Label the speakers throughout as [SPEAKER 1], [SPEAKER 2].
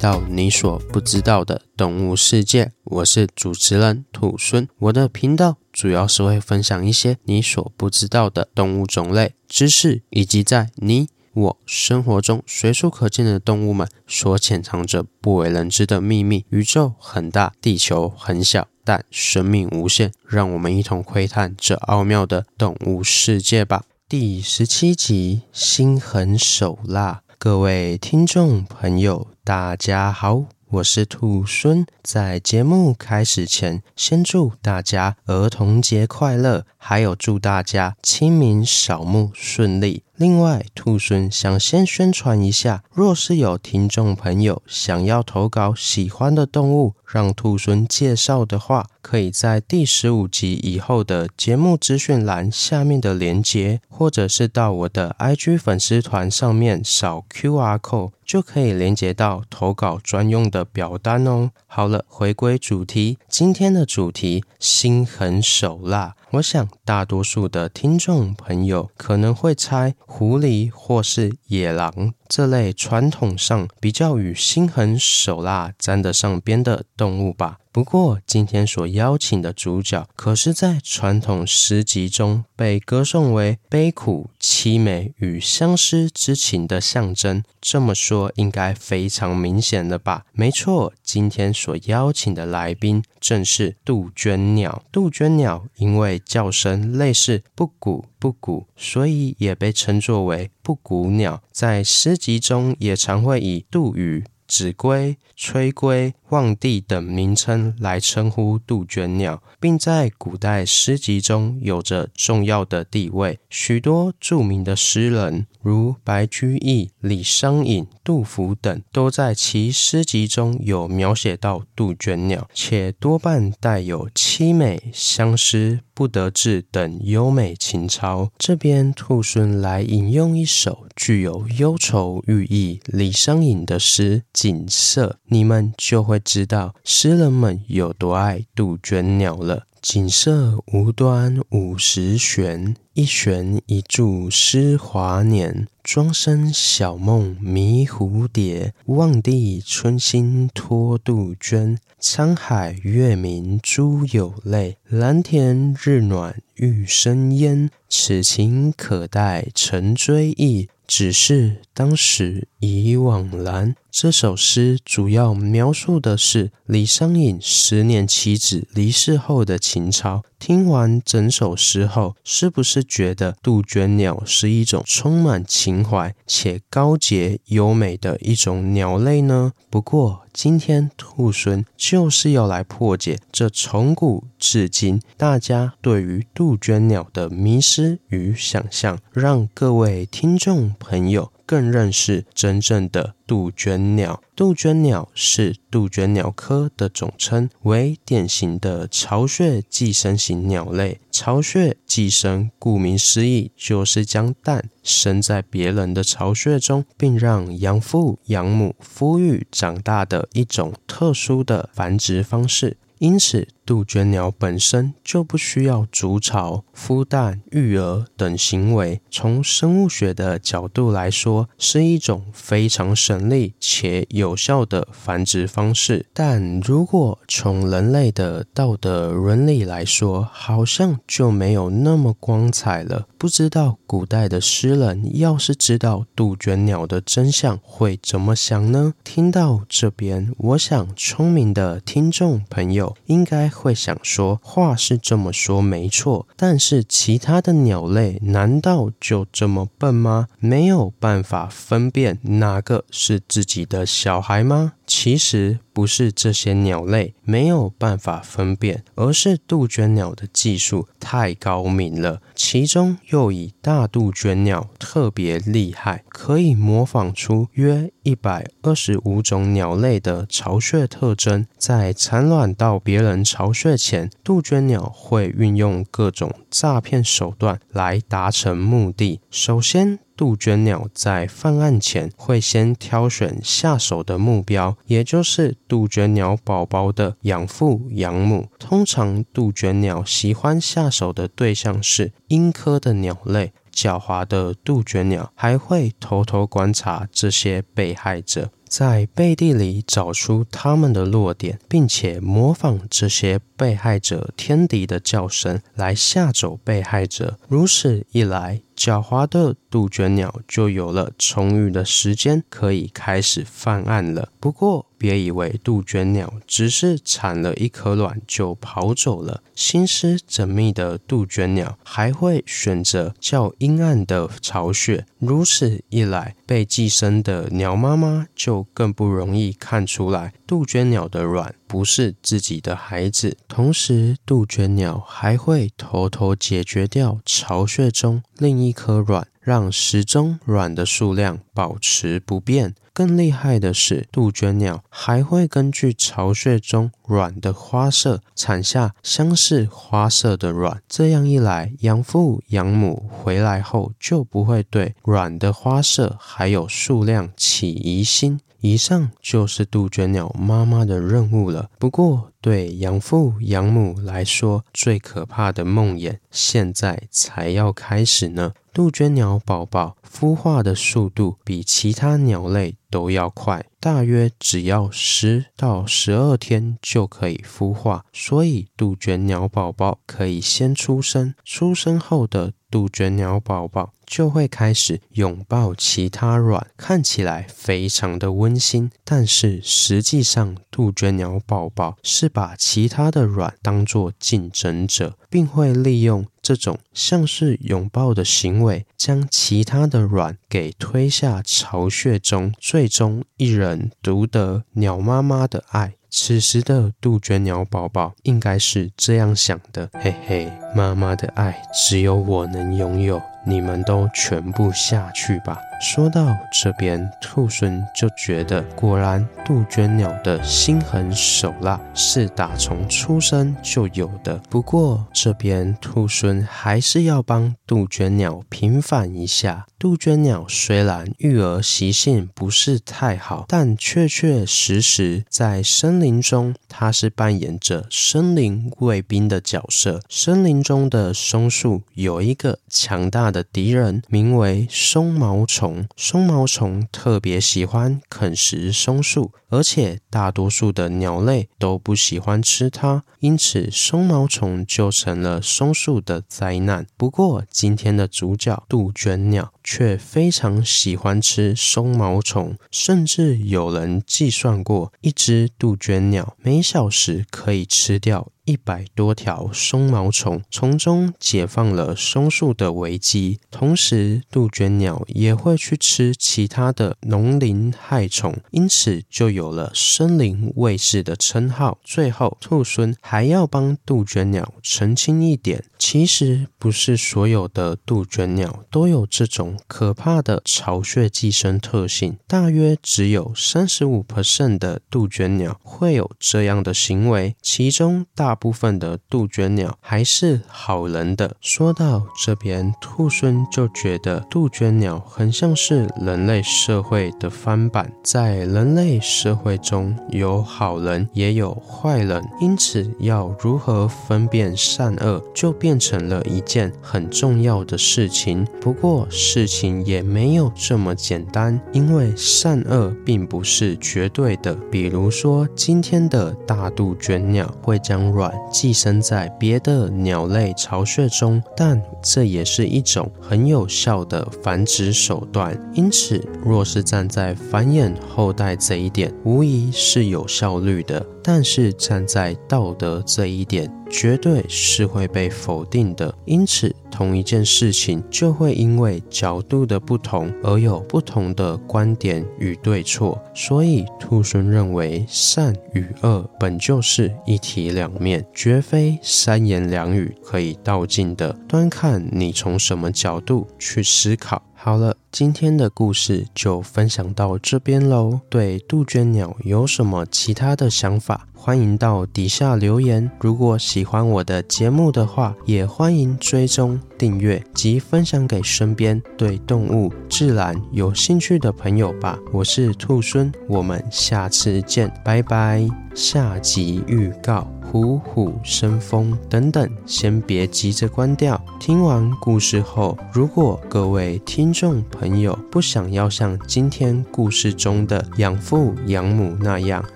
[SPEAKER 1] 到你所不知道的动物世界，我是主持人兔孙。我的频道主要是会分享一些你所不知道的动物种类知识，以及在你我生活中随处可见的动物们所潜藏着不为人知的秘密。宇宙很大，地球很小，但生命无限。让我们一同窥探这奥妙的动物世界吧。第十七集，心狠手辣。各位听众朋友，大家好，我是兔孙。在节目开始前，先祝大家儿童节快乐，还有祝大家清明扫墓顺利。另外，兔孙想先宣传一下，若是有听众朋友想要投稿喜欢的动物，让兔孙介绍的话，可以在第十五集以后的节目资讯栏下面的连结，或者是到我的 IG 粉丝团上面扫 QR code，就可以连接到投稿专用的表单哦。好了，回归主题，今天的主题心狠手辣。我想大多数的听众朋友可能会猜狐狸或是野狼。这类传统上比较与心狠手辣沾得上边的动物吧。不过，今天所邀请的主角，可是在传统诗集中被歌颂为悲苦、凄美与相思之情的象征。这么说，应该非常明显了吧？没错，今天所邀请的来宾正是杜鹃鸟。杜鹃鸟因为叫声类似布谷布谷，所以也被称作为布谷鸟。在诗集中，也常会以杜宇。子规、吹龟、望帝等名称来称呼杜鹃鸟，并在古代诗集中有着重要的地位。许多著名的诗人，如白居易、李商隐、杜甫等，都在其诗集中有描写到杜鹃鸟，且多半带有凄美、相思、不得志等优美情操。这边兔猻来引用一首具有忧愁寓意李商隐的诗。景色，你们就会知道诗人们有多爱杜鹃鸟了。景色无端五十弦，一弦一柱思华年。庄生晓梦迷蝴蝶，望帝春心托杜鹃。沧海月明珠有泪，蓝田日暖玉生烟。此情可待成追忆。只是当时已惘然。这首诗主要描述的是李商隐思念妻子离世后的情操。听完整首诗后，是不是觉得杜鹃鸟是一种充满情怀且高洁优美的一种鸟类呢？不过，今天兔猻就是要来破解这从古至今大家对于杜鹃鸟的迷失与想象，让各位听众朋友更认识真正的杜鹃鸟。杜鹃鸟是杜鹃鸟科的总称，为典型的巢穴寄生型鸟类。巢穴寄生，顾名思义，就是将蛋生在别人的巢穴中，并让养父养母孵育长大的一种特殊的繁殖方式。因此，杜鹃鸟本身就不需要筑巢、孵蛋、育儿等行为。从生物学的角度来说，是一种非常省力且有效的繁殖方式。但如果从人类的道德伦理来说，好像就没有那么光彩了。不知道古代的诗人要是知道杜鹃鸟的真相，会怎么想呢？听到这边，我想聪明的听众朋友。应该会想说，话是这么说没错，但是其他的鸟类难道就这么笨吗？没有办法分辨哪个是自己的小孩吗？其实不是这些鸟类没有办法分辨，而是杜鹃鸟的技术太高明了。其中又以大杜鹃鸟特别厉害，可以模仿出约一百二十五种鸟类的巢穴特征。在产卵到别人巢穴前，杜鹃鸟会运用各种诈骗手段来达成目的。首先，杜鹃鸟在犯案前会先挑选下手的目标，也就是杜鹃鸟宝宝的养父养母。通常，杜鹃鸟喜欢下手的对象是鹰科的鸟类。狡猾的杜鹃鸟还会偷偷观察这些被害者。在背地里找出他们的弱点，并且模仿这些被害者天敌的叫声来吓走被害者。如此一来，狡猾的杜鹃鸟就有了充裕的时间，可以开始犯案了。不过，别以为杜鹃鸟只是产了一颗卵就跑走了，心思缜密的杜鹃鸟还会选择较阴暗的巢穴。如此一来，被寄生的鸟妈妈就更不容易看出来杜鹃鸟的卵不是自己的孩子。同时，杜鹃鸟还会偷偷解决掉巢穴中另一颗卵，让时钟卵的数量保持不变。更厉害的是，杜鹃鸟还会根据巢穴中卵的花色，产下相似花色的卵。这样一来，养父养母回来后就不会对卵的花色还有数量起疑心。以上就是杜鹃鸟妈妈的任务了。不过，对养父养母来说，最可怕的梦魇现在才要开始呢。杜鹃鸟宝宝孵化的速度比其他鸟类都要快，大约只要十到十二天就可以孵化，所以杜鹃鸟宝宝可以先出生。出生后的杜鹃鸟宝宝就会开始拥抱其他卵，看起来非常的温馨。但是实际上，杜鹃鸟宝宝是把其他的卵当作竞争者，并会利用这种像是拥抱的行为，将其他的卵给推下巢穴中，最终一人独得鸟妈妈的爱。此时的杜鹃鸟宝宝应该是这样想的：嘿嘿，妈妈的爱只有我能拥有。你们都全部下去吧。说到这边，兔孙就觉得，果然杜鹃鸟的心狠手辣是打从出生就有的。不过这边兔孙还是要帮杜鹃鸟平反一下。杜鹃鸟虽然育儿习性不是太好，但确确实实在森林中，它是扮演着森林卫兵的角色。森林中的松树有一个强大的敌人，名为松毛虫。松毛虫特别喜欢啃食松树。而且大多数的鸟类都不喜欢吃它，因此松毛虫就成了松树的灾难。不过今天的主角杜鹃鸟却非常喜欢吃松毛虫，甚至有人计算过，一只杜鹃鸟每小时可以吃掉一百多条松毛虫，从中解放了松树的危机。同时，杜鹃鸟也会去吃其他的农林害虫，因此就有。有了森林卫士的称号。最后，兔孙还要帮杜鹃鸟澄清一点：其实不是所有的杜鹃鸟都有这种可怕的巢穴寄生特性，大约只有三十五 percent 的杜鹃鸟会有这样的行为，其中大部分的杜鹃鸟还是好人的。说到这边，兔孙就觉得杜鹃鸟很像是人类社会的翻版，在人类社社会中有好人也有坏人，因此要如何分辨善恶，就变成了一件很重要的事情。不过事情也没有这么简单，因为善恶并不是绝对的。比如说，今天的大杜鹃鸟会将卵寄生在别的鸟类巢穴中，但这也是一种很有效的繁殖手段。因此，若是站在繁衍后代这一点，无疑是有效率的，但是站在道德这一点，绝对是会被否定的。因此，同一件事情就会因为角度的不同而有不同的观点与对错。所以，兔猻认为善与恶本就是一体两面，绝非三言两语可以道尽的。端看你从什么角度去思考。好了，今天的故事就分享到这边喽。对杜鹃鸟有什么其他的想法？欢迎到底下留言。如果喜欢我的节目的话，也欢迎追踪、订阅及分享给身边对动物、自然有兴趣的朋友吧。我是兔孙，我们下次见，拜拜。下集预告。虎虎生风等等，先别急着关掉。听完故事后，如果各位听众朋友不想要像今天故事中的养父养母那样，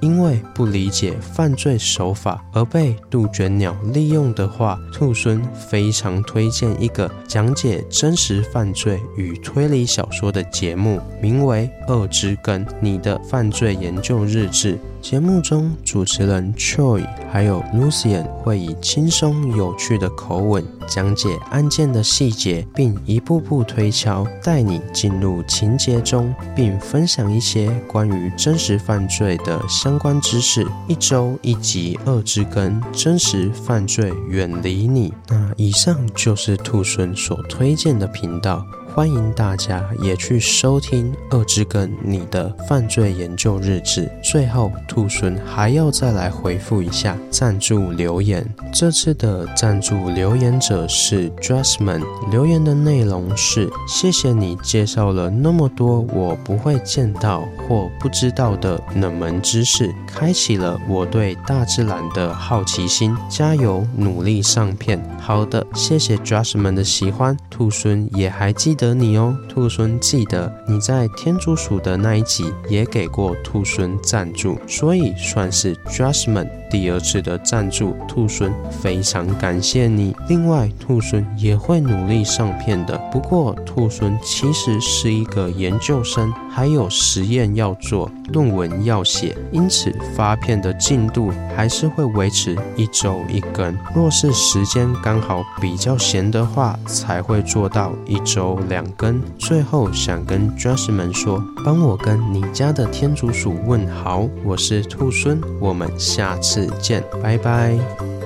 [SPEAKER 1] 因为不理解犯罪手法而被杜鹃鸟利用的话，兔狲非常推荐一个讲解真实犯罪与推理小说的节目，名为《恶之根：你的犯罪研究日志》。节目中，主持人 Choi 还有 Lucien 会以轻松有趣的口吻讲解案件的细节，并一步步推敲，带你进入情节中，并分享一些关于真实犯罪的相关知识。一周一集，恶之根，真实犯罪远离你。那以上就是兔猻所推荐的频道。欢迎大家也去收听《二之根》你的犯罪研究日志。最后，兔孙还要再来回复一下赞助留言。这次的赞助留言者是 Jasmine，留言的内容是：谢谢你介绍了那么多我不会见到或不知道的冷门知识，开启了我对大自然的好奇心。加油，努力上片。好的，谢谢 Jasmine 的喜欢。兔孙也还记得。你哦，兔孙，记得你在天竺鼠的那一集也给过兔孙赞助，所以算是 j u d g m e n t 第二次的赞助。兔孙非常感谢你。另外，兔孙也会努力上片的。不过，兔孙其实是一个研究生，还有实验要做，论文要写，因此发片的进度还是会维持一周一更。若是时间刚好比较闲的话，才会做到一周两。两根，最后想跟 j a s m i n 说，帮我跟你家的天竺鼠问好，我是兔孙，我们下次再见，拜拜。